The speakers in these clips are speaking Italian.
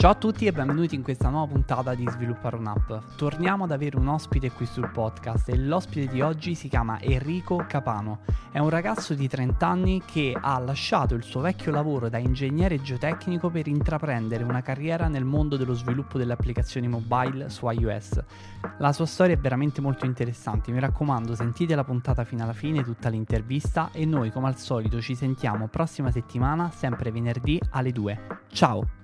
Ciao a tutti e benvenuti in questa nuova puntata di Sviluppare un'app. Torniamo ad avere un ospite qui sul podcast e l'ospite di oggi si chiama Enrico Capano. È un ragazzo di 30 anni che ha lasciato il suo vecchio lavoro da ingegnere geotecnico per intraprendere una carriera nel mondo dello sviluppo delle applicazioni mobile su iOS. La sua storia è veramente molto interessante, mi raccomando sentite la puntata fino alla fine, tutta l'intervista e noi come al solito ci sentiamo prossima settimana, sempre venerdì alle 2. Ciao!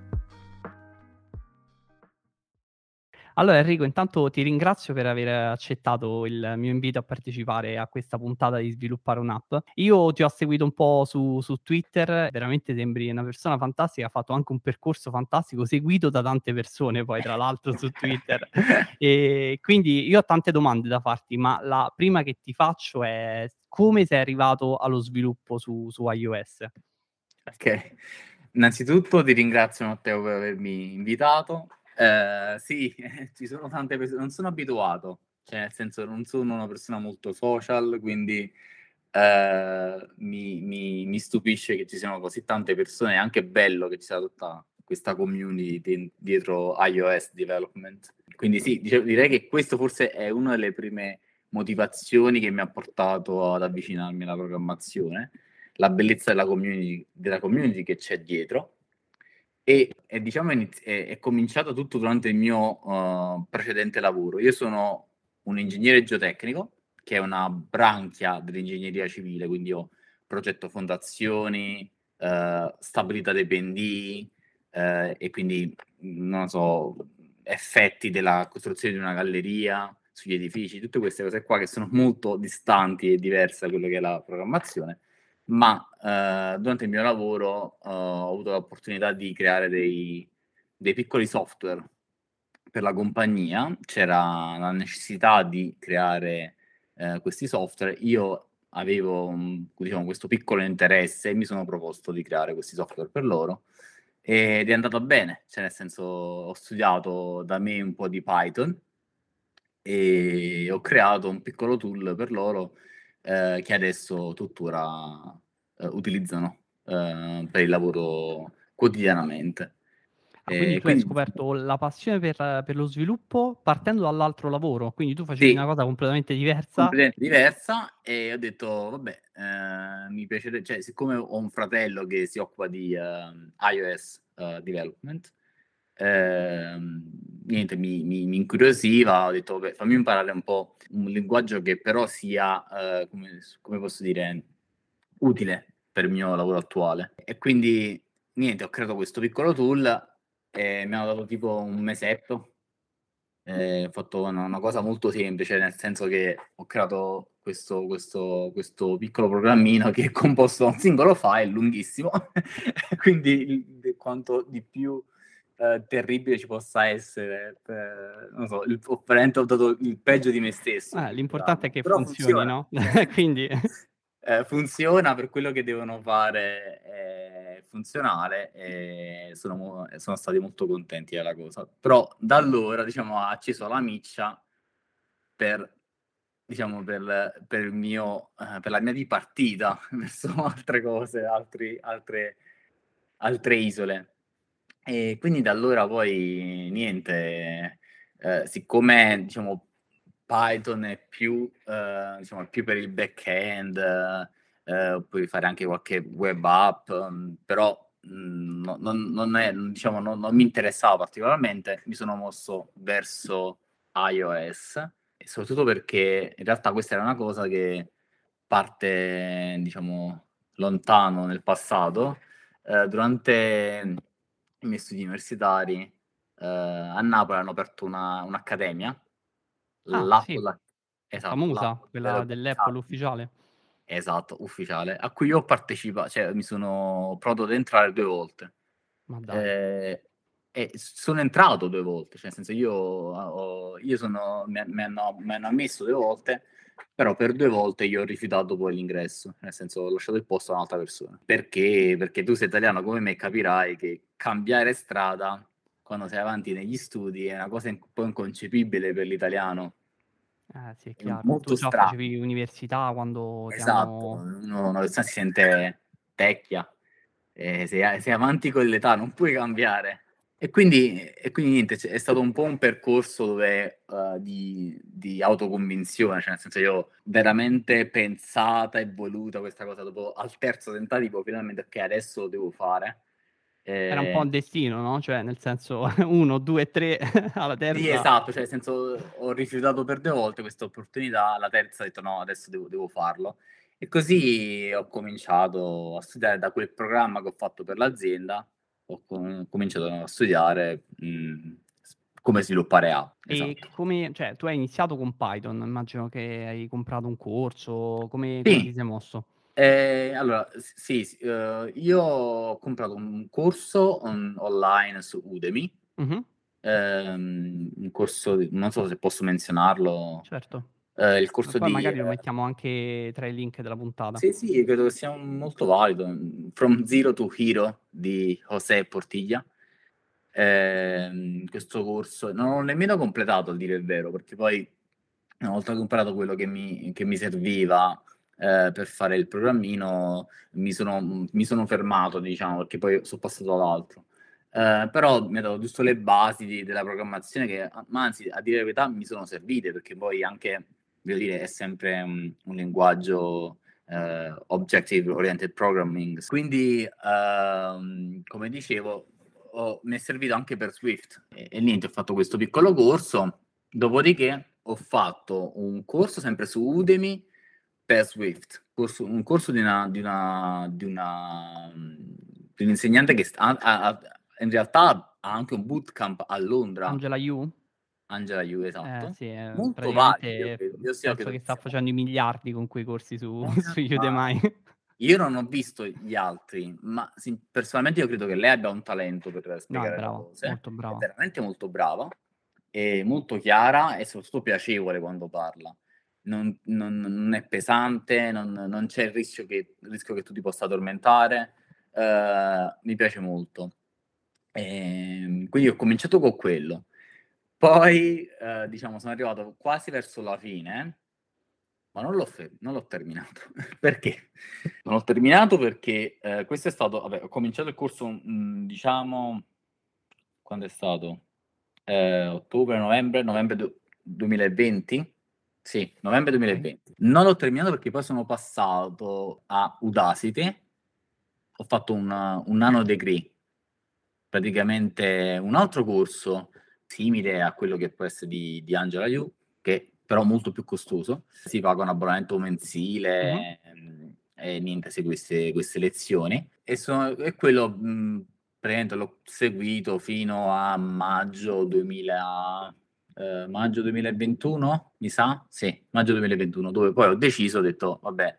Allora Enrico, intanto ti ringrazio per aver accettato il mio invito a partecipare a questa puntata di Sviluppare un'app. Io ti ho seguito un po' su, su Twitter, veramente sembri una persona fantastica, ha fatto anche un percorso fantastico, seguito da tante persone poi tra l'altro su Twitter. e quindi io ho tante domande da farti, ma la prima che ti faccio è come sei arrivato allo sviluppo su, su iOS? Ok, innanzitutto ti ringrazio Matteo per avermi invitato eh, sì, ci sono tante persone, non sono abituato, cioè nel senso non sono una persona molto social, quindi eh, mi, mi, mi, stupisce che ci siano così tante persone, è anche bello che ci sia tutta questa community dietro iOS development. Quindi sì, direi che questo forse è una delle prime motivazioni che mi ha portato ad avvicinarmi alla programmazione, la bellezza della community, della community che c'è dietro e, e diciamo inizi- è, è, cominciato tutto durante il mio uh, precedente lavoro. Io sono un ingegnere geotecnico, che è una branchia dell'ingegneria civile, quindi ho progetto fondazioni, uh, stabilità dei pendii uh, e quindi, non so, effetti della costruzione di una galleria sugli edifici, tutte queste cose qua che sono molto distanti e diverse da quello che è la programmazione ma eh, durante il mio lavoro eh, ho avuto l'opportunità di creare dei, dei piccoli software per la compagnia, c'era la necessità di creare eh, questi software, io avevo diciamo, questo piccolo interesse e mi sono proposto di creare questi software per loro ed è andato bene, cioè nel senso ho studiato da me un po' di Python e ho creato un piccolo tool per loro eh, che adesso tuttora eh, utilizzano eh, per il lavoro quotidianamente. Ah, quindi tu quindi... hai scoperto la passione per, per, lo sviluppo partendo dall'altro lavoro, quindi tu facevi sì, una cosa completamente diversa. Completamente diversa e ho detto, vabbè, eh, mi piacerebbe, cioè siccome ho un fratello che si occupa di uh, iOS uh, development, eh, niente, mi, mi, mi, incuriosiva, ho detto, vabbè, fammi imparare un po' un linguaggio che però sia, uh, come, come, posso dire, utile per il mio lavoro attuale. E quindi, niente, ho creato questo piccolo tool e mi hanno dato tipo un mesetto. ho fatto una, una, cosa molto semplice, nel senso che ho creato questo, questo, questo piccolo programmino che è composto da un singolo file lunghissimo, quindi quanto di più eh, terribile ci possa essere. Per, non so, il, ho veramente ho dato il peggio di me stesso. Ah, l'importante è che funzioni, funziona. no? Quindi... Eh, funziona per quello che devono fare, è funzionale e sono, sono, stati molto contenti della cosa. Però da allora, diciamo, ha acceso la miccia per, diciamo, per, per, il mio, eh, per la mia dipartita verso altre cose, altri, altre, altre isole. E quindi da allora poi niente, eh, siccome diciamo Python è più, eh, diciamo, più per il back-end, eh, puoi fare anche qualche web app, mm, però mm, non, non, è, diciamo, non, non, mi interessava particolarmente, mi sono mosso verso iOS soprattutto perché in realtà questa era una cosa che parte, diciamo, lontano nel passato, eh, durante i miei studi universitari eh, a Napoli hanno aperto una, un'accademia. Ah, l'Apple, sì. esatto, famosa, l'Apple, quella dell'Apple ufficiale. Esatto, ufficiale, a cui io ho partecipato, cioè mi sono provato ad entrare due volte. Ma dai. Eh, e sono entrato due volte, cioè nel senso io, ho, io sono, mi, mi, hanno, mi hanno ammesso due volte però per due volte io ho rifiutato poi l'ingresso, nel senso ho lasciato il posto a un'altra persona. Perché? Perché tu sei italiano come me capirai che cambiare strada quando sei avanti negli studi è una cosa un po' inconcepibile per l'italiano. Eh, sì, è chiaro. È molto tu strano. facevi università quando... Esatto, hanno... uno, una persona si sente vecchia. Eh, sei, sei avanti con l'età, non puoi cambiare. E quindi, e quindi niente, è stato un po' un percorso dove, uh, di, di, autoconvinzione, cioè nel senso io veramente pensata e voluta questa cosa, dopo al terzo tentativo finalmente ok adesso lo devo fare. Era un po' un destino, no, cioè nel senso 1, 2, 3 alla terza Sì, esatto, cioè nel senso ho rifiutato per 2 volte questa opportunità, alla terza ho detto: "No, adesso devo devo farlo". E così ho cominciato a studiare da quel programma che ho fatto per l'azienda, ho com cominciato a studiare, mhmm, s come sviluppare app, E esatto. come cioè tu hai iniziato con Python, immagino che hai comprato un corso, come come ti Sì. sei mosso? Ehm, allora sì, s uhm, io ho comprato un corso on online su Udemy, Mh-mh. ehm, un corso di non so se posso menzionarlo, Certo. ehm, il Ma corso poi di, magari lo ehm mettiamo anche tra i link della puntata. Sì, sì, credo che sia molto valido, From Zero to Hero di José Portilla. Ehm, questo corso non l'ho nemmeno completato a dire il vero, perché poi una volta che ho imparato quello che mi che mi serviva, ehm, per fare il programmino, mi sono mi sono fermato diciamo, perché poi so' passato ad altro. Ehm, però mi ha dato giusto le basi di della programmazione che ma anzi, a dire la verità mi sono servite, perché poi anche, voglio dire, è sempre un un linguaggio, ehm, objective oriented programming. Quindi, uhm, come dicevo, ho mi è servito anche per Swift e e niente, ho fatto questo piccolo corso, dopodiché ho fatto un corso sempre su Udemy per Swift, corso un corso di una di una di una di un insegnante che ha ha in realtà ha anche un bootcamp a Londra. Angela Yu? Angela Yu, Eh esatto. sì, ehm, Molto valido io sia che che sta facendo i miliardi con quei corsi su Una su Udemy. io non ho visto gli altri, ma personalmente io credo che lei abbia un talento per No, è spiegare le brava, cose. molto È brava. veramente molto brava, e molto chiara e soprattutto piacevole quando parla. Non non non è pesante, non non c'è il rischio che il rischio che tu ti possa addormentare, ehm, mi piace molto. Ehm, quindi ho cominciato con quello. Poi, ehm, diciamo sono arrivato quasi verso la fine, ma non l'ho fe non l'ho terminato. Perché? Non l'ho terminato perché, ehm, questo è stato vabbè, ho cominciato il corso, mhmm, diciamo quando è stato? Ehm, ottobre, novembre, novembre du 2020? Sì, novembre Okay. 2020. Non l'ho terminato perché poi sono passato a Udacity, ho fatto un un nano degree. Praticamente un altro corso simile a quello che può essere di di Angela Yu, che però molto più costoso. Si paga un abbonamento mensile, ehm, e niente, segui queste queste lezioni. E so e quello, praticamente l'ho seguito fino a maggio 2000 ehm, maggio 2021 mi sa? Sì, maggio 2021, dove poi ho deciso, ho detto: "Vabbè,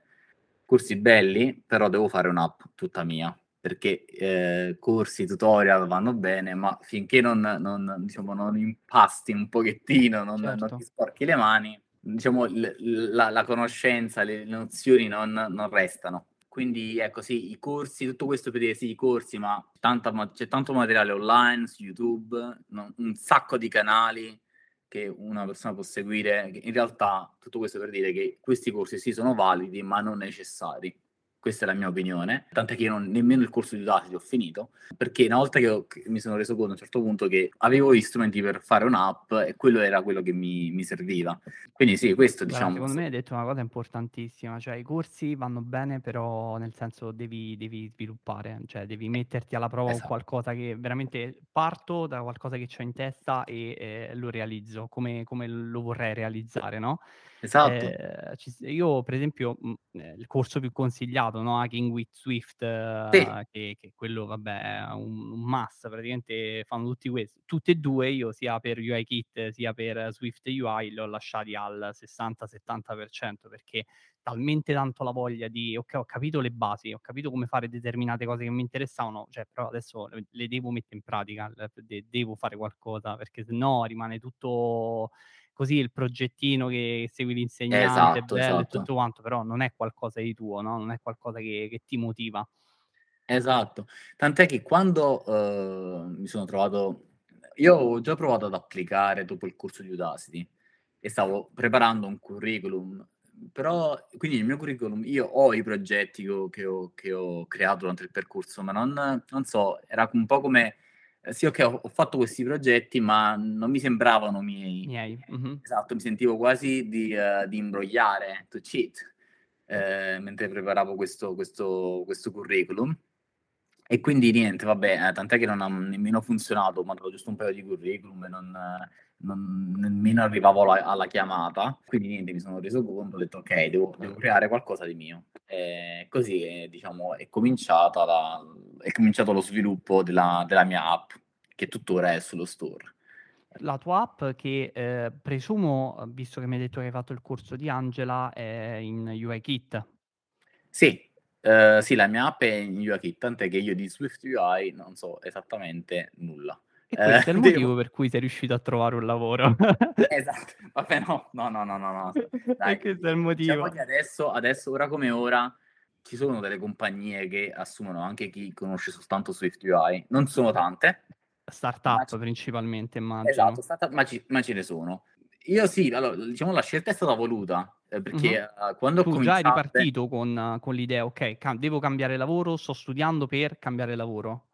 corsi belli, però devo fare un'app tutta mia". Perché, ehm, corsi, tutorial vanno bene, ma finché non non diciamo non impasti un pochettino, non non ti Certo. sporchi le mani, diciamo l la la conoscenza, le nozioni non non restano. Quindi ecco sì, i corsi, tutto questo per dire sì, i corsi, ma tanta c'è tanto materiale online, su YouTube, no un sacco di canali che una persona può seguire, in realtà tutto questo per dire che questi corsi sì, sono validi, ma non necessari. Questa è la mia opinione, tant'è che io non nemmeno il corso di Udacity ho finito, perché una volta che ho che mi sono reso conto a un certo punto che avevo gli strumenti per fare un'app e quello era quello che mi mi serviva. Quindi sì, questo Guarda, diciamo secondo me hai detto una cosa importantissima, cioè i corsi vanno bene, però nel senso devi devi sviluppare, cioè devi Eh, metterti alla prova con esa qualcosa che veramente parto da qualcosa che c'ho in testa e, ehm, lo realizzo come come lo vorrei realizzare, no, Esatto. ehm, ci io per esempio, mhmm, ehm, il corso più consigliato, no, Hacking with Swift, Sì. che che quello vabbè è un un must, praticamente fanno tutti questi. Tutti e 2 io sia per UIKit sia per Swift UI li ho lasciati al 60-70% perché talmente tanto la voglia di: "Okay, ho capito le basi, ho capito come fare determinate cose che mi interessavano, cioè però adesso le le devo mette in pratica, l de devo fare qualcosa, perché sennò rimane tutto così il progettino che segui l'insegnante, Esatto, bello e esatto. tutto quanto, però non è qualcosa di tuo, no, non è qualcosa che che ti motiva. Esatto. Tant'è che quando, uhm, mi sono trovato io avevo già provato ad applicare dopo il corso di Udacity e stavo preparando un curriculum, però quindi il mio curriculum io ho i progetti che ho che ho che ho creato durante il percorso, ma non non so, era un po' come Eh sì, okay, ho ho fatto questi progetti, ma non mi sembravano miei. Miei, mh-mh. Esatto, mi sentivo quasi di ehm, di imbrogliare, to cheat, ehm, mentre preparavo questo questo questo curriculum. E quindi niente, vabbè, eh, tant'è che non ha nemmeno funzionato, ho mandato giusto un paio di curriculum e non non nemmeno arrivavo alla alla chiamata. Quindi niente, mi sono reso conto, ho detto: "Okay, devo devo creare qualcosa di mio." E così è diciamo è cominciata la è cominciato lo sviluppo della della mia app, che tuttora è sullo store. La tua app che, ehm, presumo, visto che mi hai detto che hai fatto il corso di Angela, è in UIKit. Sì, ehm, sì, la mia app è in UIKit, tant'è che io di SwiftUI non so esattamente nulla. E Ehm, questo è il devo motivo per cui sei riuscito a trovare un lavoro. Esatto. Vabbè no, no, no, no, no, no, dai. questo è il Diciamo motivo. che adesso adesso, ora come ora, ci sono delle compagnie che assumono anche chi conosce soltanto SwiftUI. Non sono tante, Startup c principalmente Esatto, immagino. startup ma ci ma ce ne sono. Io sì, allora diciamo la scelta è stata voluta, Mh-mh. perché, uhm, quando ho Tu già eri partito con con l'idea: "Okay, ca devo cambiare lavoro, sto studiando per cambiare lavoro."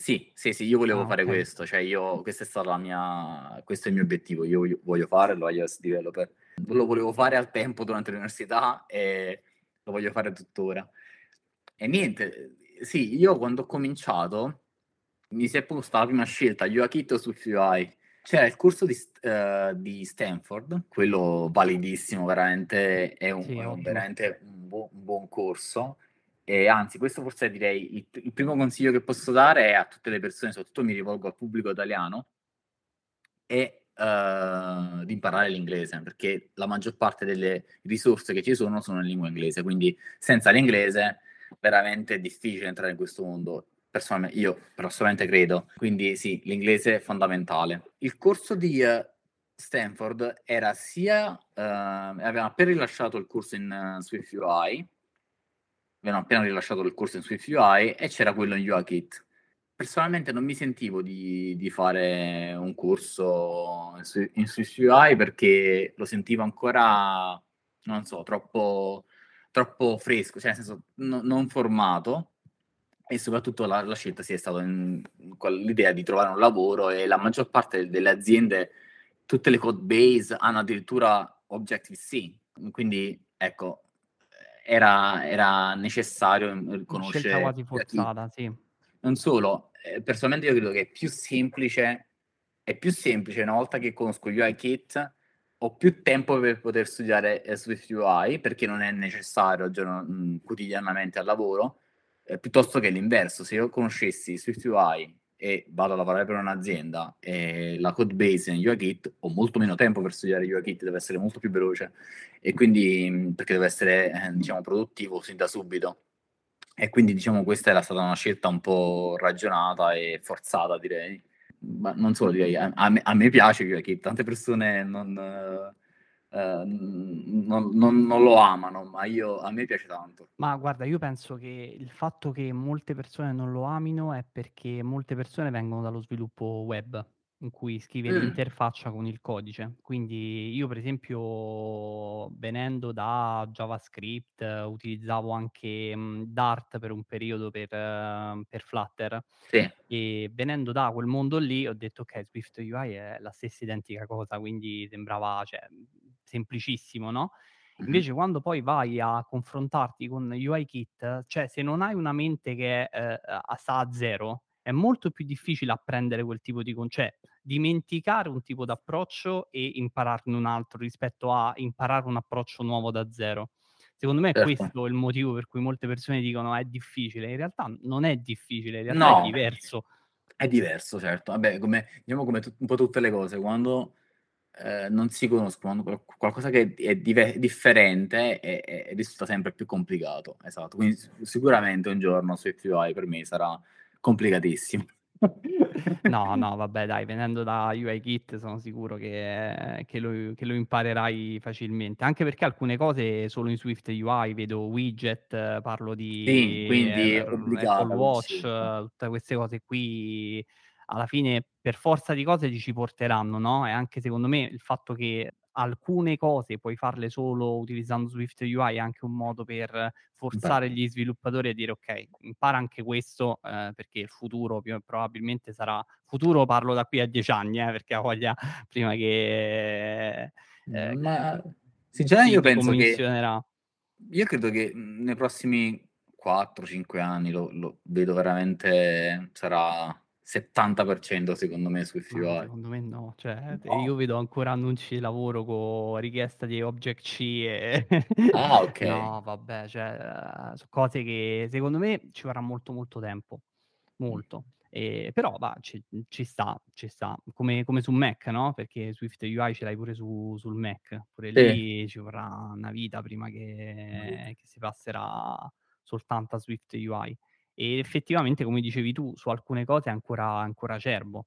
Sì, sì, sì, io volevo Ah, fare okay. questo, cioè io questa è stata la mia questo è il mio obiettivo. Io voglio voglio fare l'IOS developer. Lo volevo fare al tempo durante l'università e lo voglio fare tuttora. E niente, sì, io quando ho cominciato mi si è posta la prima scelta, UIKit o SwiftUI. C'era il corso di st ehm, di Stanford, quello validissimo, veramente è un Sì, è un ottimo. veramente un buo un buon corso. E anzi, questo forse direi il il primo consiglio che posso dare è a tutte le persone, soprattutto mi rivolgo al pubblico italiano è, uhm, di imparare l'inglese, perché la maggior parte delle risorse che ci sono, sono in lingua inglese, quindi senza l'inglese veramente è difficile entrare in questo mondo. Personalme io personalmente credo. Quindi sì, l'inglese è fondamentale. Il corso di, uhm, Stanford era sia uhm, avevano appena rilasciato il corso in SwiftUI avevano appena rilasciato il corso in SwiftUI e c'era quello in UIKit. Personalmente non mi sentivo di di fare un corso in in SwiftUI perché lo sentivo ancora, non so, troppo troppo fresco, cioè nel senso no non formato e soprattutto la la scelta è stata in l'idea di trovare un lavoro e la maggior parte delle aziende, tutte le code base hanno addirittura Objective C. Quindi ecco, era era necessario, mhmm, Una scelta conoscere quasi forzata, sì. Non solo, ehm, personalmente io credo che è più semplice è più semplice una volta che conosco UIKit, ho più tempo per poter studiare, ehm, SwiftUI, perché non è necessario giorno mhmm, quotidianamente al lavoro, ehm, piuttosto che l'inverso. Se io conoscessi SwiftUI e vado a lavorare per un'azienda e la code base in UIKit, ho molto meno tempo per studiare UIKit, deve essere molto più veloce e quindi mhmm, perché devo essere, eh, diciamo produttivo sin da subito. E quindi diciamo questa era stata una scelta un po' ragionata e forzata direi. Ma non solo direi, a me a me piace UIKit, tante persone non non non non lo amano, ma io a me piace tanto. Ma guarda, io penso che il fatto che molte persone non lo amino è perché molte persone vengono dallo sviluppo web, in cui scrivi Mh. l'interfaccia con il codice. Quindi io per esempio venendo da JavaScript, utilizzavo anche, mhmm, Dart per un periodo per per Flutter Sì. e venendo da quel mondo lì ho detto: "Okay, SwiftUI è la stessa identica cosa." Quindi sembrava cioè, semplicissimo, no, invece quando poi vai a confrontarti con UIKit, cioè se non hai una mente che è, a sta a 0, è molto più difficile apprendere quel tipo di con cioè dimenticare un tipo d'approccio e impararne un altro, rispetto a imparare un approccio nuovo da 0. Secondo me è Certo. questo il motivo per cui molte persone dicono: "È difficile." In realtà non è difficile, in realtà è No, diverso. è diverso certo. Vabbè come diciamo come tu un po' tutte le cose, quando, ehm, non si conoscono qual qualcosa che è dive differente e e risulta sempre più complicato. Esatto, quindi sicuramente un giorno SwiftUI per me sarà complicatissimo. No, no, vabbè dai, venendo da UIKit sono sicuro che che lo che lo imparerai facilmente. Anche perché alcune cose solo in SwiftUI, vedo widget, parlo Sì, di, quindi è ehm, Apple Watch, scelta. tutte queste cose qui alla fine per forza di cose ci porteranno, no, e anche secondo me il fatto che alcune cose puoi farle solo utilizzando Swift UI, è anche un modo per forzare Beh. gli sviluppatori a dire ok, impara anche questo eh, perché il futuro più probabilmente sarà futuro, parlo da qui a dieci anni, eh, perché ha voglia prima che eh, Ma sinceramente si io penso che io credo che mhmm, nei prossimi 4-5 anni lo, lo vedo veramente sarà 70% secondo me Swift Ma UI. secondo me no, cioè No. io vedo ancora annunci di lavoro con richiesta di Object-C e Ah, ok. no vabbè, cioè so cose che secondo me ci vorrà molto, molto tempo, molto. Ehm, però va, ci ci sta, ci sta. Come come su Mac, no, perché Swift UI ce l'hai pure su sul Mac. Pure Sì. lì ci vorrà una vita prima che che si passerà soltanto a Swift UI. E effettivamente, come dicevi tu, su alcune cose è ancora ancora acerbo.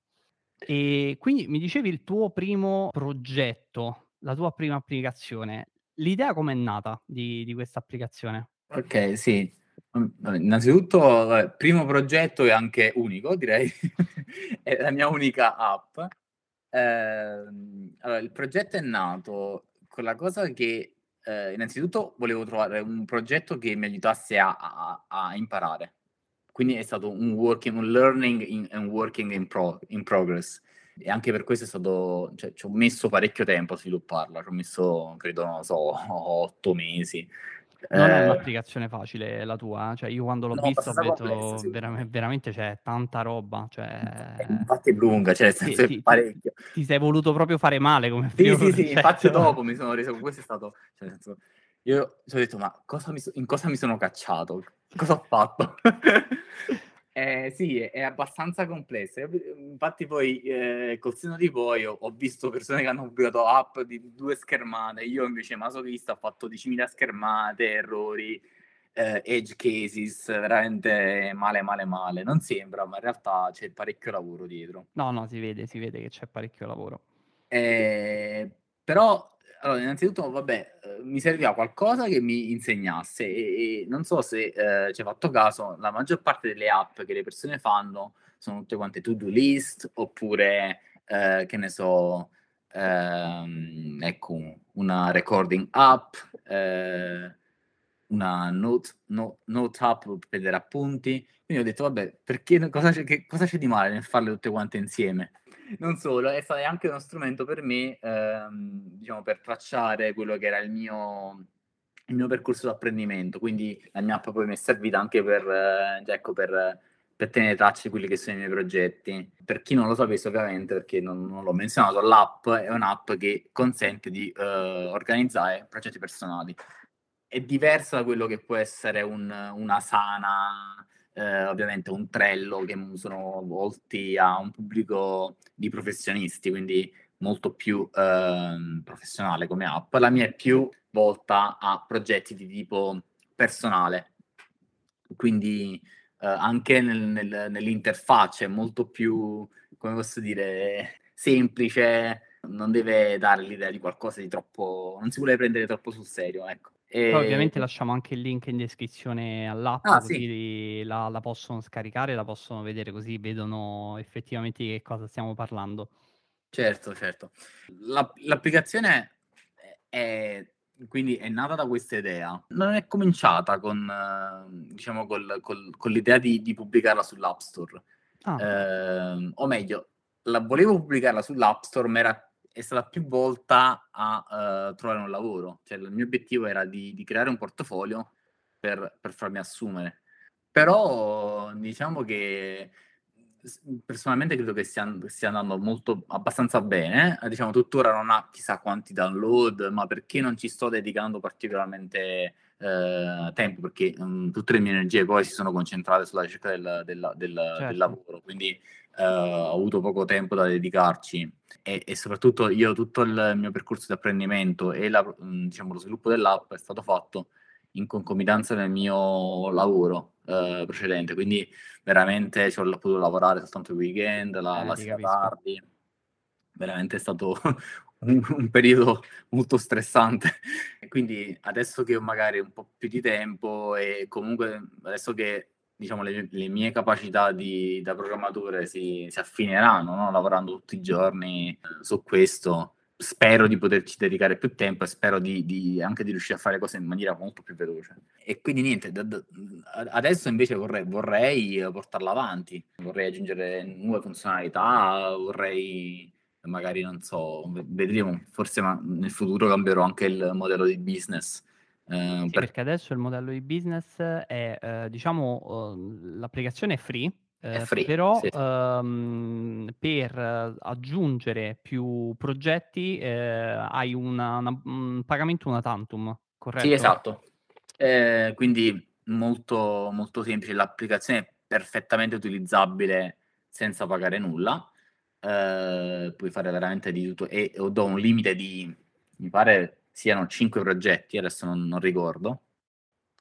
E quindi mi dicevi il tuo primo progetto, la tua prima applicazione. L'idea com'è nata di di questa applicazione? Okay, sì. Mhmm, innanzitutto, primo progetto e anche unico direi, è la mia unica app. Ehm, allora il progetto è nato con la cosa che, ehm, innanzitutto volevo trovare un progetto che mi aiutasse a a a imparare. Quindi è stato un working un learning in and working in pro in progress. E anche per questo è stato cioè ci ho messo parecchio tempo a svilupparla, ci ho messo credo, non so, 8 mesi. Non è Ehm un'applicazione facile la tua, eh, cioè io quando l'ho No, vista ho detto secondo verame me. veramente c'è tanta roba, cioè infatti è lunga, cioè nel ti è ti ti parecchio. sei voluto proprio fare male come Sì, primo sì, sì, infatti progetto. dopo mi sono reso questo è stato cioè nel senso, io mi sono detto: "Ma cosa mi so in cosa mi sono cacciato? Cosa ho fatto?" Ehm, sì, è abbastanza complessa. V infatti poi, ehm, col senno di poi ho ho visto persone che hanno pubblicato app di 2 schermate, io invece masochista ho fatto 10.000 schermate, errori, ehm, edge cases, veramente male, male, male. Non sembra, ma in realtà c'è parecchio lavoro dietro. No, no, si vede, si vede che c'è parecchio lavoro. Ehm, però allora innanzitutto vabbè, uhm, mi serviva qualcosa che mi insegnasse e e non so se, ehm, ci hai fatto caso, la maggior parte delle app che le persone fanno sono tutte quante to-do list oppure, ehm, che ne so, ehm, ecco, una recording app, ehm, una note no note app per prendere appunti. Quindi ho detto: "Vabbè, perché cosa c'è che cosa c'è di male nel farle tutte quante insieme?" Non solo, è sta è anche uno strumento per me, ehm, diciamo per tracciare quello che era il mio il mio percorso d'apprendimento. Quindi la mia app poi mi è servita anche per cioè ecco, per per tenere traccia di quelli che sono i miei progetti. Per chi non lo sapesse ovviamente, perché non non l'ho menzionato, l'app è un'app che consente di, uhm, organizzare progetti personali. È diversa da quello che può essere un un Asana, ehm, ovviamente un Trello che, sono volti a un pubblico di professionisti, quindi molto più, ehm, professionale come app. La mia è più volta a progetti di tipo personale. Quindi, uhm, anche nel nel nell'interfaccia è molto più, come posso dire, semplice, non deve dare l'idea di qualcosa di troppo non si vuole prendere troppo sul serio, ecco. Poi Ehm ovviamente lasciamo anche il link in descrizione all'app, Ah, sì. così la la possono scaricare, la possono vedere, così vedono effettivamente di che cosa stiamo parlando. Certo, certo. L'app l'applicazione è quindi è nata da questa idea. Non è cominciata con diciamo col col con l'idea di di pubblicarla sull'App Store. Ah. Ehm, o meglio, la volevo pubblicarla sull'App Store, ma era è stata più volta a, uhm, trovare un lavoro. Cioè il mio obiettivo era di di creare un portafoglio per per farmi assumere. Però diciamo che personalmente credo che stia stia andando molto abbastanza bene. Diciamo tuttora non ha chissà quanti download, ma perché non ci sto dedicando particolarmente, ehm, tempo, perché, mhmm, tutte le mie energie poi si sono concentrate sulla ricerca del del del del Certo. lavoro, quindi, ehm, ho avuto poco tempo da dedicarci e e soprattutto io tutto il mio percorso di apprendimento e la mhmm, diciamo lo sviluppo dell'app è stato fatto in concomitanza nel mio lavoro, ehm, precedente. Quindi veramente ci ho potuto lavorare soltanto il weekend, la Eh, la sera capisco. tardi. Veramente è stato un un periodo molto stressante. E quindi adesso che ho magari un po' più di tempo e comunque adesso che diciamo le le mie capacità di da programmatore si si affineranno, no, lavorando tutti i giorni, ehm, su questo, spero di poterci dedicare più tempo e spero di, di, anche di riuscire a fare cose in maniera molto più veloce. E quindi niente, da, da, adesso invece vorrei, vorrei, portarla avanti, vorrei aggiungere nuove funzionalità, vorrei magari, non so, vedremo, forse nel futuro cambierò anche il modello di business. Eh, sì, per... perché adesso il modello di business è, eh, diciamo, uh, l'applicazione è free, è free, però sì. um, per aggiungere più progetti eh, hai una, una, un pagamento una tantum, corretto? Sì, esatto. Eh, quindi molto, molto semplice, l'applicazione è perfettamente utilizzabile senza pagare nulla. Eh, puoi fare veramente di tutto e ho do un limite di, mi pare siano 5 progetti, adesso non, non ricordo.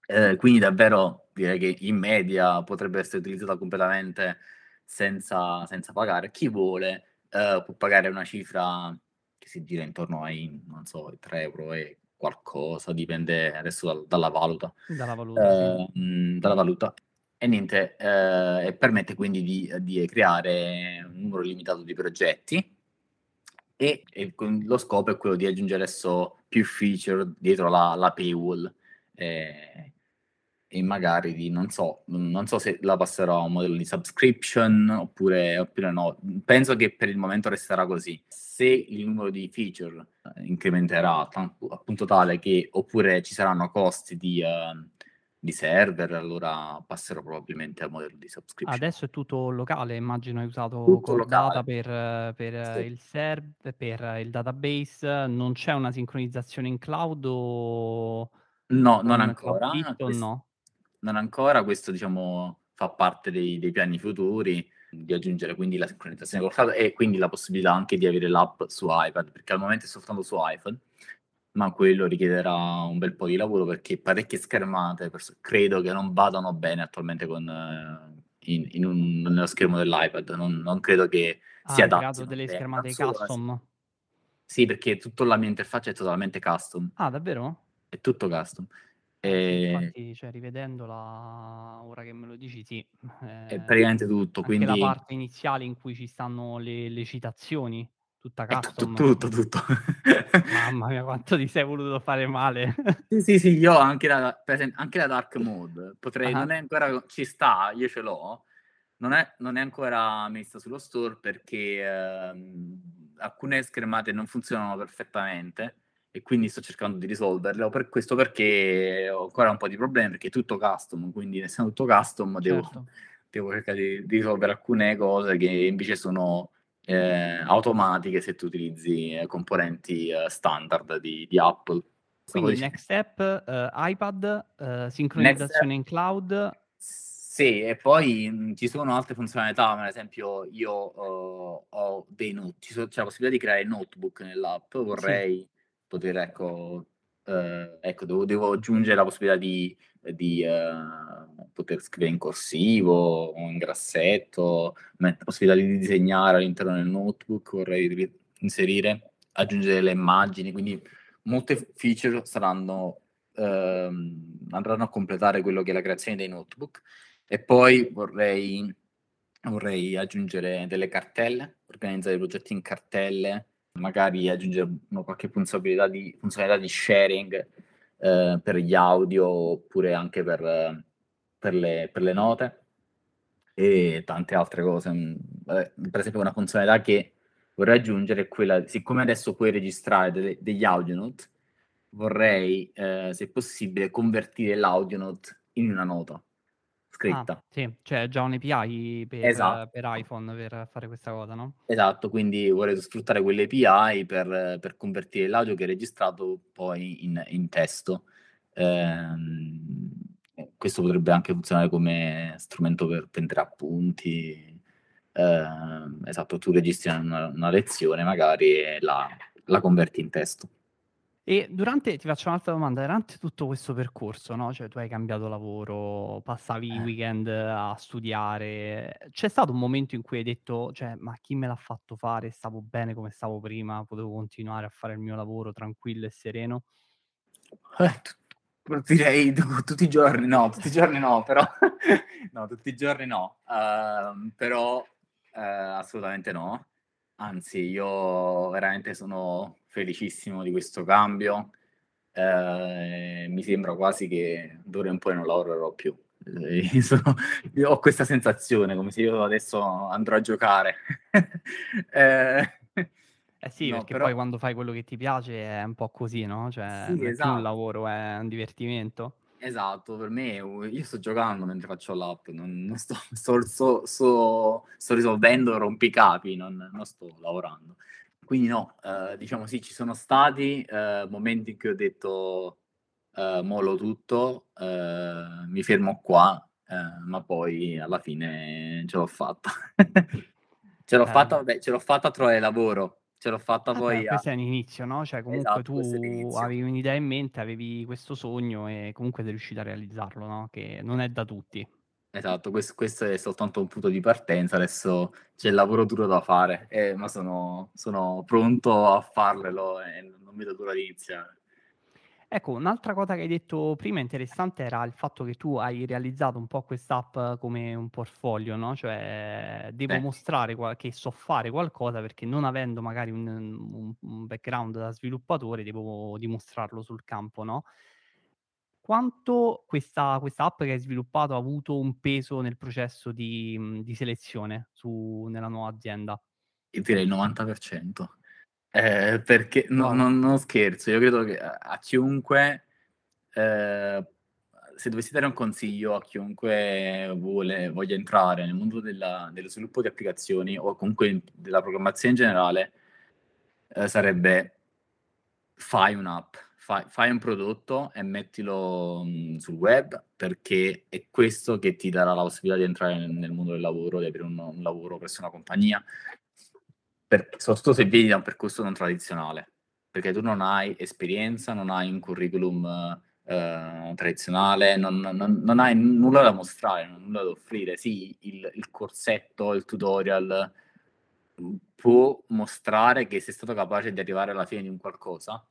Eh, quindi davvero direi che in media potrebbe essere utilizzata completamente senza, senza pagare. Chi vuole uh, può pagare una cifra che si gira intorno ai, non so, 3 euro e qualcosa, dipende adesso dal, dalla valuta. Dalla valuta, uh, sì. mh, dalla valuta. E niente, uh, e permette quindi di, di, creare un numero limitato di progetti e, e lo scopo è quello di aggiungere adesso più feature dietro la, la paywall. Eh, e magari di, non so, non so se la passerò a un modello di subscription oppure, oppure no. Penso che per il momento resterà così. Se il numero di feature eh, incrementerà appunto tale che oppure ci saranno costi di, uh, di server, allora passerò probabilmente al modello di subscription. Adesso è tutto locale, immagino hai usato tutto Cordata per, per sì. il server, per il database, non c'è una sincronizzazione in cloud o... No, non ancora. Questo, no? non ancora, questo diciamo fa parte dei, dei piani futuri di aggiungere quindi la sincronizzazione col cloud e quindi la possibilità anche di avere l'app su iPad, perché al momento è soltanto su iPhone, ma quello richiederà un bel po' di lavoro perché parecchie schermate pers- credo che non vadano bene attualmente con, uh, in, in un, nello schermo dell'iPad, non, non credo che ah, sia adatto. delle schermate custom? Sì, perché tutta la mia interfaccia è totalmente custom. Ah, davvero? È tutto custom. E... Infatti, cioè, rivedendola, ora che me lo dici, sì. Eh, è praticamente tutto. Quindi... la parte iniziale in cui ci stanno le, le citazioni, tutta custom. Tutto, tutto, tutto. Mamma mia, quanto ti sei voluto fare male. sì, sì, sì, io anche la, anche la dark mode, potrei, uh-huh. non è ancora, ci sta, io ce l'ho, non è, non è ancora messa sullo store perché eh, alcune schermate non funzionano perfettamente e quindi sto cercando di risolverlo. Per questo perché ho ancora un po' di problemi perché è tutto custom, quindi essendo tutto custom devo, certo. devo cercare di, di, risolvere alcune cose che invece sono eh, automatiche se tu utilizzi eh, componenti eh, standard di, di, Apple. Quindi next step uh, iPad, uh, sincronizzazione in cloud. Sì, e poi mh, ci sono altre funzionalità, per esempio io uh, ho dei note, c'è la possibilità di creare notebook nell'app, vorrei sì poter, ecco, eh, ecco devo, devo, aggiungere la possibilità di, di eh, poter scrivere in corsivo o in grassetto, la possibilità di disegnare all'interno del notebook, vorrei inserire, aggiungere le immagini, quindi molte feature saranno, ehm, andranno a completare quello che è la creazione dei notebook. E poi vorrei, vorrei aggiungere delle cartelle, organizzare i progetti in cartelle, magari aggiungere qualche funzionalità di, funzionalità di sharing eh, per gli audio oppure anche per, per, le, per, le, note e tante altre cose. Mm, per esempio una funzionalità che vorrei aggiungere è quella, siccome adesso puoi registrare delle, degli audio note, vorrei, eh, se possibile, convertire l'audio note in una nota scritta. Ah, sì, c'è già un API per, esatto. per, iPhone per fare questa cosa, no? Esatto, quindi vorrei sfruttare quell'API per, per convertire l'audio che è registrato poi in, in testo. Ehm, questo potrebbe anche funzionare come strumento per prendere appunti. Ehm, esatto, tu registri una, una, lezione magari e la, la converti in testo. E durante, ti faccio un'altra domanda, durante tutto questo percorso, no? Cioè tu hai cambiato lavoro, passavi i eh. weekend a studiare, c'è stato un momento in cui hai detto, cioè, ma chi me l'ha fatto fare? Stavo bene come stavo prima, potevo continuare a fare il mio lavoro tranquillo e sereno? Eh, direi tutti i giorni no, tutti i giorni no, però no, tutti i giorni no, uh, però uh, assolutamente no. Anzi, io veramente sono felicissimo di questo cambio. Eh, mi sembra quasi che d'ora in poi non lavorerò più. Eh, sono, ho questa sensazione come se io adesso andrò a giocare. eh, eh sì, no, perché però... poi quando fai quello che ti piace è un po' così, no? Cioè, sì, esatto. un lavoro, è un divertimento. Esatto, per me io sto giocando mentre faccio l'app, non, non sto, sto, sto, sto, sto risolvendo rompicapi, non, non sto lavorando. Quindi no, eh, diciamo sì, ci sono stati eh, momenti in cui ho detto eh, mollo tutto, eh, mi fermo qua, eh, ma poi alla fine ce l'ho fatta. ce l'ho fatta, vabbè, ce l'ho fatta a trovare lavoro, ce l'ho fatta Vabbè, poi a... questo è l'inizio, no? Cioè comunque esatto, tu avevi un'idea in mente, avevi questo sogno e comunque sei riuscito a realizzarlo, no? Che non è da tutti. Esatto, questo, questo è soltanto un punto di partenza, adesso c'è il lavoro duro da fare, eh, ma sono, sono pronto a farlo e non vedo l'ora di iniziare. Ecco, un'altra cosa che hai detto prima interessante era il fatto che tu hai realizzato un po' quest'app come un portfolio, no? Cioè, devo eh. mostrare qual- che so fare qualcosa perché non avendo magari un, un, un, background da sviluppatore devo dimostrarlo sul campo, no? Quanto questa, questa app che hai sviluppato ha avuto un peso nel processo di, di selezione su, nella nuova azienda? Io direi il 90%. Eh, perché no, non, non, scherzo, io credo che a, a chiunque, eh, se dovessi dare un consiglio a chiunque vuole, voglia entrare nel mondo della, dello sviluppo di applicazioni o comunque della programmazione in generale, eh, sarebbe fai un'app, fai, fai, un prodotto e mettilo mh, sul web perché è questo che ti darà la possibilità di entrare nel, nel mondo del lavoro, di avere un, un lavoro presso una compagnia per, soprattutto se vieni da un percorso non tradizionale, perché tu non hai esperienza, non hai un curriculum eh, tradizionale, non, non, non, hai nulla da mostrare, nulla da offrire. Sì, il, il corsetto, il tutorial può mostrare che sei stato capace di arrivare alla fine di un qualcosa,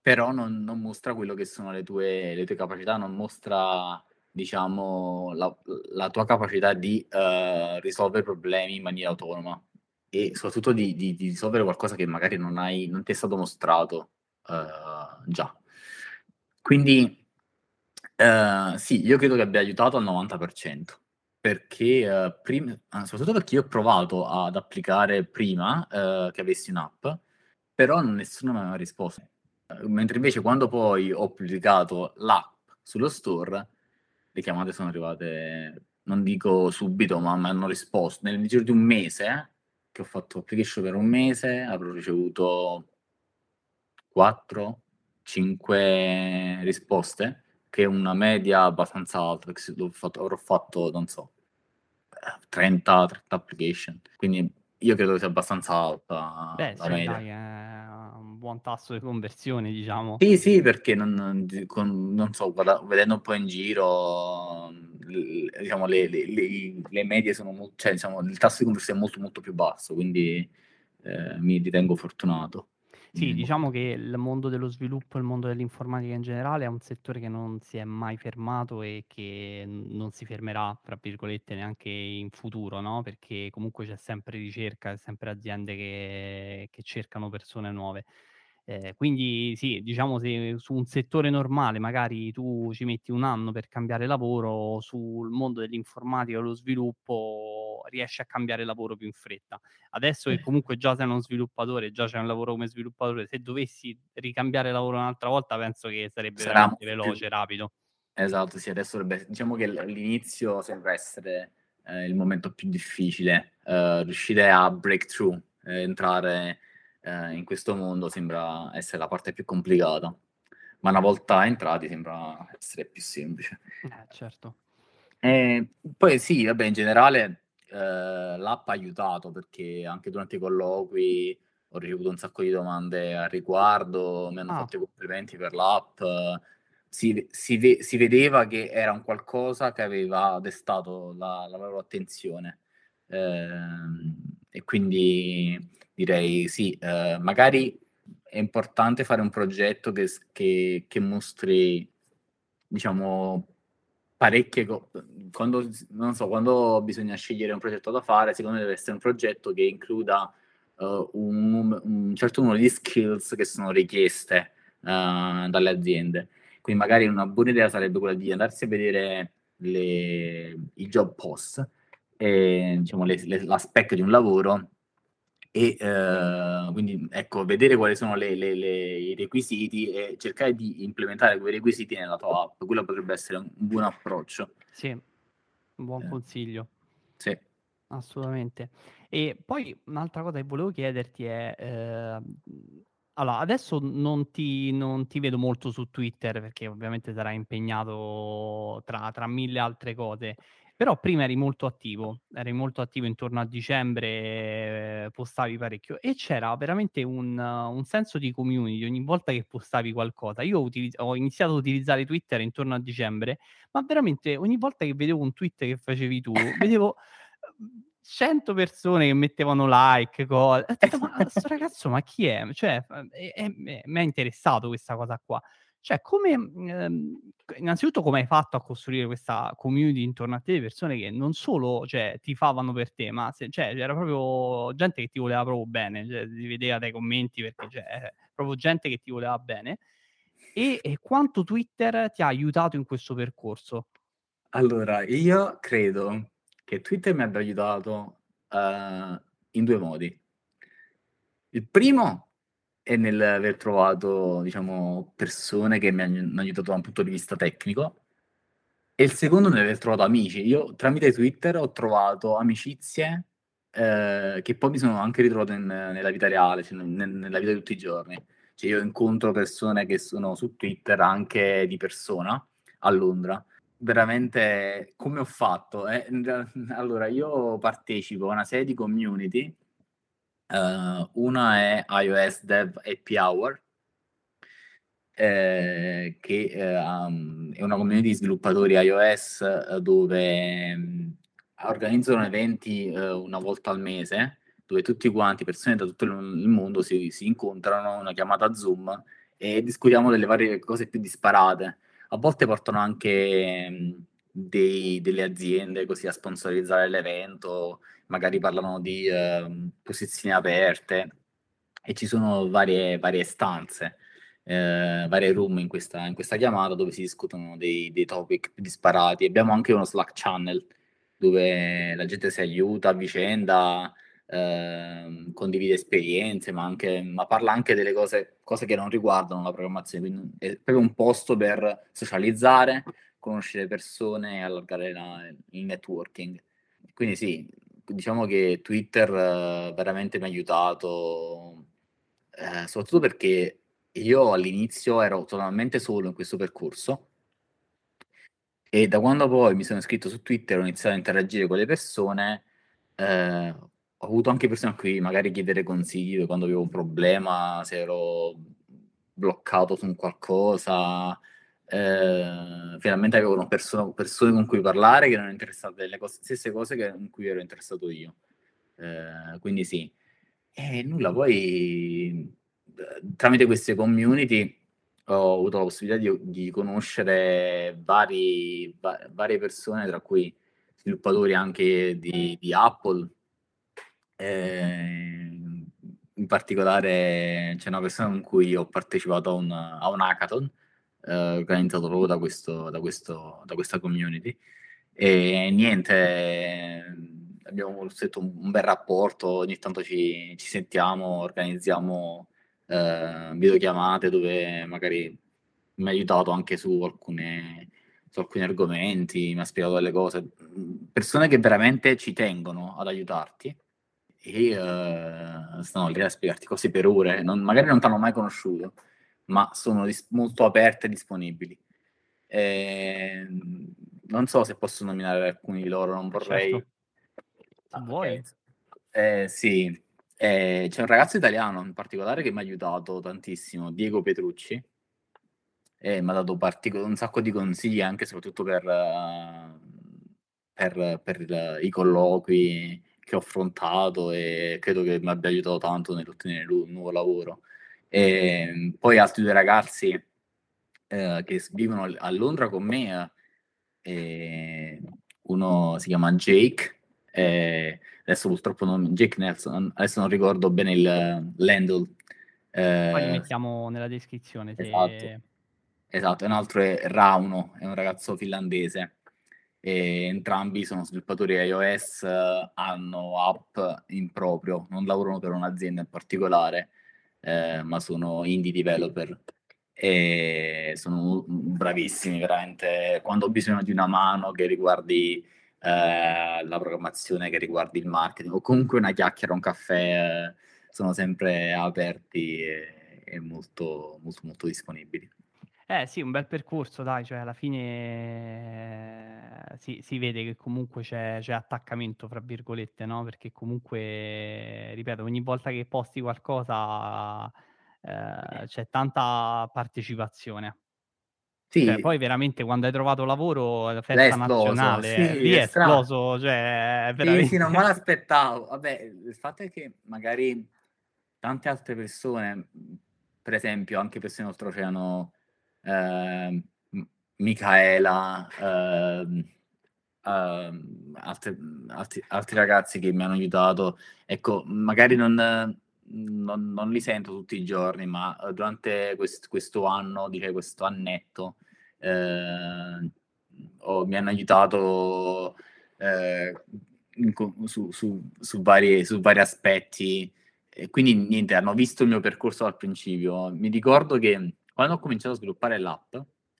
però non, non mostra quello che sono le tue, le tue capacità, non mostra diciamo la, la tua capacità di uh, risolvere problemi in maniera autonoma e soprattutto di, di, di, risolvere qualcosa che magari non, hai, non ti è stato mostrato uh, già. Quindi uh, sì, io credo che abbia aiutato al 90%, perché prima, soprattutto perché io ho provato ad applicare prima che avessi un'app, però nessuno mi aveva risposto. Mentre invece quando poi ho pubblicato l'app sullo store, le chiamate sono arrivate, non dico subito, ma mi hanno risposto nel giro di un mese che ho fatto application per un mese, avrò ricevuto 4, 5 risposte, che è una media abbastanza alta, perché fatto, avrò fatto, non so, 30, 30 application. Quindi io credo che sia abbastanza alta Beh, la media. Dai, un buon tasso di conversione, diciamo. Sì, sì, perché non, con, non so, guarda, vedendo un po' in giro, diciamo, le, le, le, le medie sono molto, cioè, diciamo, il tasso di conversione è molto, molto più basso, quindi eh, mi ritengo fortunato. Sì, diciamo che il mondo dello sviluppo, il mondo dell'informatica in generale è un settore che non si è mai fermato e che non si fermerà, tra virgolette, neanche in futuro, no? Perché comunque c'è sempre ricerca, sempre aziende che, che cercano persone nuove. Eh, quindi sì, diciamo se su un settore normale magari tu ci metti un anno per cambiare lavoro, sul mondo dell'informatica e lo sviluppo riesci a cambiare lavoro più in fretta. Adesso che comunque già sei uno sviluppatore, già c'è un lavoro come sviluppatore, se dovessi ricambiare lavoro un'altra volta penso che sarebbe Sarà veramente veloce, più... rapido. Esatto, sì, adesso dovrebbe, diciamo che l'inizio sembra essere eh, il momento più difficile, eh, riuscire a breakthrough, eh, entrare eh, in questo mondo sembra essere la parte più complicata, ma una volta entrati sembra essere più semplice. Eh, certo. E poi sì, vabbè, in generale eh, l'app ha aiutato perché anche durante i colloqui ho ricevuto un sacco di domande al riguardo, mi hanno ah. fatto i complimenti per l'app. Si, si, ve, si, vedeva che era un qualcosa che aveva destato la, la loro attenzione. Eh, e quindi direi sì, eh, magari è importante fare un progetto che, che, che mostri, diciamo, parecchie, quando, non so, quando bisogna scegliere un progetto da fare, secondo me deve essere un progetto che includa uh, un, un, certo numero di skills che sono richieste uh, dalle aziende. Quindi magari una buona idea sarebbe quella di andarsi a vedere le, i job post, e, diciamo, le, le, l'aspetto di un lavoro e uh, quindi ecco, vedere quali sono le, le, le, i requisiti e cercare di implementare quei requisiti nella tua app. Quello potrebbe essere un, un buon approccio. Sì, un buon eh. consiglio. Sì. Assolutamente. E poi un'altra cosa che volevo chiederti è, eh, allora, adesso non ti, non ti vedo molto su Twitter perché ovviamente sarai impegnato tra, tra mille altre cose. Però prima eri molto attivo, eri molto attivo intorno a dicembre, eh, postavi parecchio e c'era veramente un, un, senso di community ogni volta che postavi qualcosa. Io utilizz- ho iniziato ad utilizzare Twitter intorno a dicembre, ma veramente ogni volta che vedevo un tweet che facevi tu, vedevo 100 persone che mettevano like, cose. Ho detto, ma questo ragazzo, ma chi è? Cioè, mi è interessato questa cosa qua. Cioè, come, ehm, innanzitutto come hai fatto a costruire questa community intorno a te di persone che non solo, cioè, ti favano per te, ma se, cioè, c'era proprio gente che ti voleva proprio bene, cioè, ti vedeva dai commenti perché cioè, proprio gente che ti voleva bene. E, e quanto Twitter ti ha aiutato in questo percorso? Allora, io credo che Twitter mi abbia aiutato uh, in due modi. Il primo e nell'aver trovato, diciamo, persone che mi hanno aiutato da un punto di vista tecnico. E il secondo nell'aver trovato amici. Io tramite Twitter ho trovato amicizie eh, che poi mi sono anche ritrovato in, nella vita reale, cioè nel, nella vita di tutti i giorni. Cioè io incontro persone che sono su Twitter anche di persona a Londra. Veramente come ho fatto? Eh? Allora, io partecipo a una serie di community Uh, una è iOS Dev Happy Hour, eh, che eh, um, è una community di sviluppatori iOS eh, dove um, organizzano eventi uh, una volta al mese, dove tutti quanti, persone da tutto il mondo, si, si incontrano, una chiamata Zoom e discutiamo delle varie cose più disparate. A volte portano anche um, dei, delle aziende così a sponsorizzare l'evento, magari parlano di eh, posizioni aperte e ci sono varie, varie stanze, eh, varie room in questa, in questa, chiamata dove si discutono dei, dei topic disparati. Abbiamo anche uno Slack channel dove la gente si aiuta a vicenda, eh, condivide esperienze, ma, anche, ma, parla anche delle cose, cose che non riguardano la programmazione. Quindi è proprio un posto per socializzare, conoscere persone e allargare la, il networking. Quindi sì, diciamo che Twitter uh, veramente mi ha aiutato, eh, soprattutto perché io all'inizio ero totalmente solo in questo percorso e da quando poi mi sono iscritto su Twitter ho iniziato a interagire con le persone, eh, ho avuto anche persone a cui magari chiedere consigli quando avevo un problema, se ero bloccato su un qualcosa, eh, finalmente avevo persone, persone con cui parlare che erano interessate delle cose, stesse cose che, in cui ero interessato io. Eh, quindi sì. E nulla, poi tramite queste community ho avuto la possibilità di, di conoscere vari, va, varie persone, tra cui sviluppatori anche di, di Apple. Eh, in particolare c'è una persona con cui ho partecipato a un, a un hackathon eh, organizzato proprio da, questo, da, questo, da questa community. E niente, abbiamo stretto un, bel rapporto, ogni tanto ci, ci sentiamo, organizziamo eh, videochiamate dove magari mi ha aiutato anche su, alcune, su alcuni argomenti, mi ha spiegato delle cose, persone che veramente ci tengono ad aiutarti e uh, stanno lì a spiegarti cose per ore, non, magari non ti hanno mai conosciuto ma sono dis- molto aperte e disponibili. Eh, non so se posso nominare alcuni di loro, non vorrei. Certo. Ah, vuoi? Eh, sì, eh, c'è un ragazzo italiano in particolare che mi ha aiutato tantissimo, Diego Petrucci, e mi ha dato partic- un sacco di consigli anche soprattutto per, per, per i colloqui che ho affrontato e credo che mi abbia aiutato tanto nell'ottenere un nuovo lavoro. E ehm, poi altri due ragazzi eh, che vivono a Londra con me, eh, uno si chiama Jake, eh, adesso purtroppo non, Jake Nelson, adesso non ricordo bene il l'handle. Eh, Poi li mettiamo nella descrizione. Se... Esatto. esatto, un altro è Rauno, è un ragazzo finlandese. E entrambi sono sviluppatori iOS, hanno app in proprio, non lavorano per un'azienda in particolare, eh, ma sono indie developer e sono bravissimi veramente. Quando ho bisogno di una mano che riguardi eh, la programmazione, che riguardi il marketing o comunque una chiacchiera, un caffè, eh, sono sempre aperti e, e molto, molto, molto disponibili. Eh sì, un bel percorso, dai, cioè alla fine eh, si, si vede che comunque c'è, c'è attaccamento, fra virgolette, no? Perché comunque, ripeto, ogni volta che posti qualcosa eh, c'è tanta partecipazione. Sì. Cioè, poi veramente quando hai trovato lavoro, la festa nazionale, sì, lì è esploso, cioè veramente... Sì, sì, non me l'aspettavo. Vabbè, il fatto è che magari tante altre persone, per esempio anche persone oltreoceano, eh, Michaela, eh, eh, altri, altri, altri ragazzi che mi hanno aiutato, ecco, magari non non, non, li sento tutti i giorni, ma eh, durante quest, questo anno, direi questo annetto, oh, mi hanno aiutato eh, in, su, su, su, vari, su, vari, aspetti. E quindi niente, hanno visto il mio percorso dal principio. Mi ricordo che quando ho cominciato a sviluppare l'app,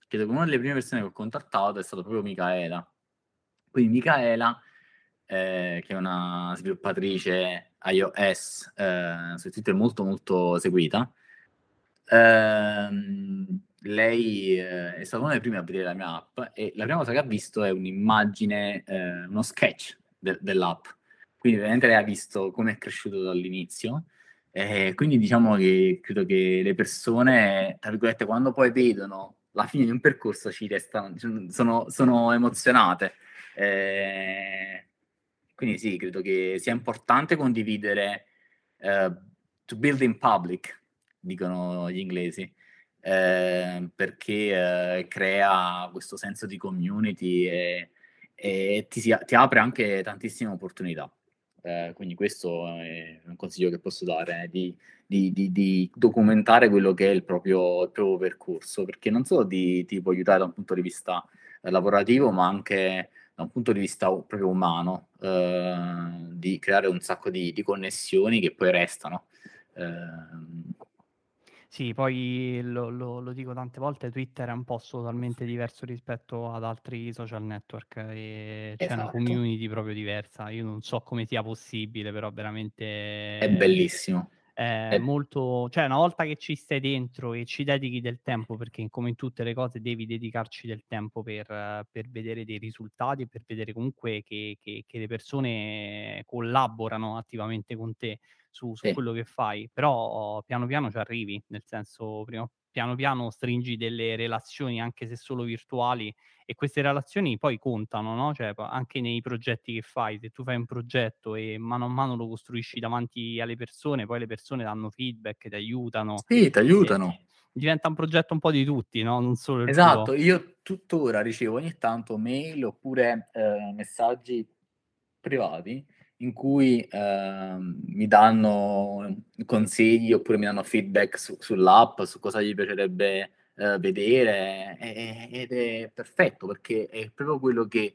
che una delle prime persone che ho contattato è stata proprio Micaela. Quindi Micaela, eh, che è una sviluppatrice iOS eh, su Twitter molto molto seguita. Eh, lei eh, è stata una delle prime a vedere la mia app e la prima cosa che ha visto è un'immagine, eh, uno sketch de- dell'app. Quindi veramente lei ha visto come è cresciuto dall'inizio. E quindi diciamo che credo che le persone, tra virgolette, quando poi vedono la fine di un percorso ci restano, sono, sono emozionate. Eh, quindi sì, credo che sia importante condividere uh, to build in public, dicono gli inglesi, eh, perché eh, crea questo senso di community e, e ti, si, ti, apre anche tantissime opportunità. Eh, quindi questo è un consiglio che posso dare, di, di, di, di, documentare quello che è il proprio, il proprio percorso, perché non solo ti, può aiutare da un punto di vista eh, lavorativo, ma anche da un punto di vista proprio umano, eh, di creare un sacco di, di, connessioni che poi restano. Sì, poi lo, lo, lo, dico tante volte, Twitter è un posto totalmente diverso rispetto ad altri social network e c'è esatto. una community proprio diversa. Io non so come sia possibile, però veramente... È bellissimo è molto, cioè una volta che ci stai dentro e ci dedichi del tempo, perché come in tutte le cose devi dedicarci del tempo per, per vedere dei risultati, per vedere comunque che, che, che, le persone collaborano attivamente con te su, su sì. quello che fai, però piano piano ci arrivi, nel senso prima piano piano stringi delle relazioni anche se solo virtuali e queste relazioni poi contano, no? Cioè, anche nei progetti che fai, se tu fai un progetto e mano a mano lo costruisci davanti alle persone, poi le persone danno feedback, ti aiutano. Sì, ti aiutano. Diventa un progetto un po' di tutti, no? Non solo il Esatto, tuo. io tuttora ricevo ogni tanto mail oppure eh, messaggi privati in cui eh, mi danno consigli oppure mi danno feedback su, sull'app, su cosa gli piacerebbe eh, vedere ed è perfetto perché è proprio quello che,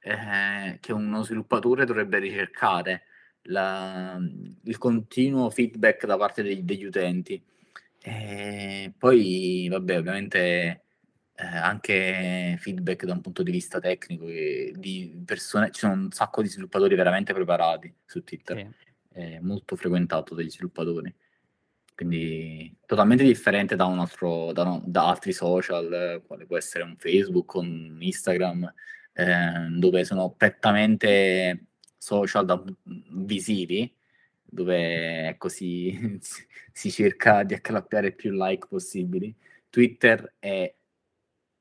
eh, che uno sviluppatore dovrebbe ricercare, la, il continuo feedback da parte degli, degli utenti. E poi, vabbè, ovviamente eh, anche feedback da un punto di vista tecnico di persone, ci sono un sacco di sviluppatori veramente preparati su Twitter, sì. è molto frequentato dagli sviluppatori. Quindi totalmente differente da, un altro, da, da altri social, quale può essere un Facebook, un Instagram, eh, dove sono prettamente social da, visivi, dove ecco, si, si cerca di accalappiare più like possibili. Twitter è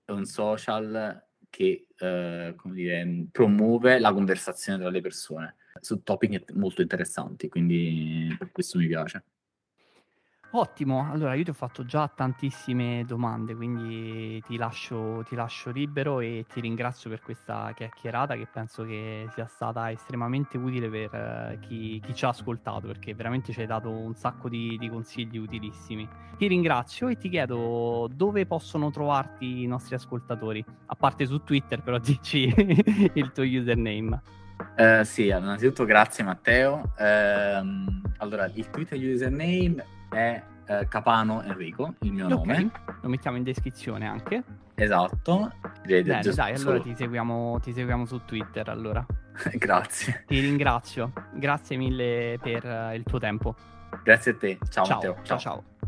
un social che eh, dire, promuove la conversazione tra le persone su topic molto interessanti, quindi questo mi piace. Ottimo, allora io ti ho fatto già tantissime domande, quindi ti lascio, ti lascio libero e ti ringrazio per questa chiacchierata che penso che sia stata estremamente utile per eh, chi, chi ci ha ascoltato perché veramente ci hai dato un sacco di, di consigli utilissimi. Ti ringrazio e ti chiedo dove possono trovarti i nostri ascoltatori, a parte su Twitter però dici il tuo username. Uh, sì, innanzitutto grazie Matteo. Uh, allora, il Twitter username è eh, Capano Enrico, il mio okay. nome. Lo mettiamo in descrizione anche. Esatto. Bene, dai, allora ti seguiamo, ti seguiamo, su Twitter allora. Grazie. Ti ringrazio. Grazie mille per uh, il tuo tempo. Grazie a te. Ciao, ciao Matteo. ciao. ciao. ciao.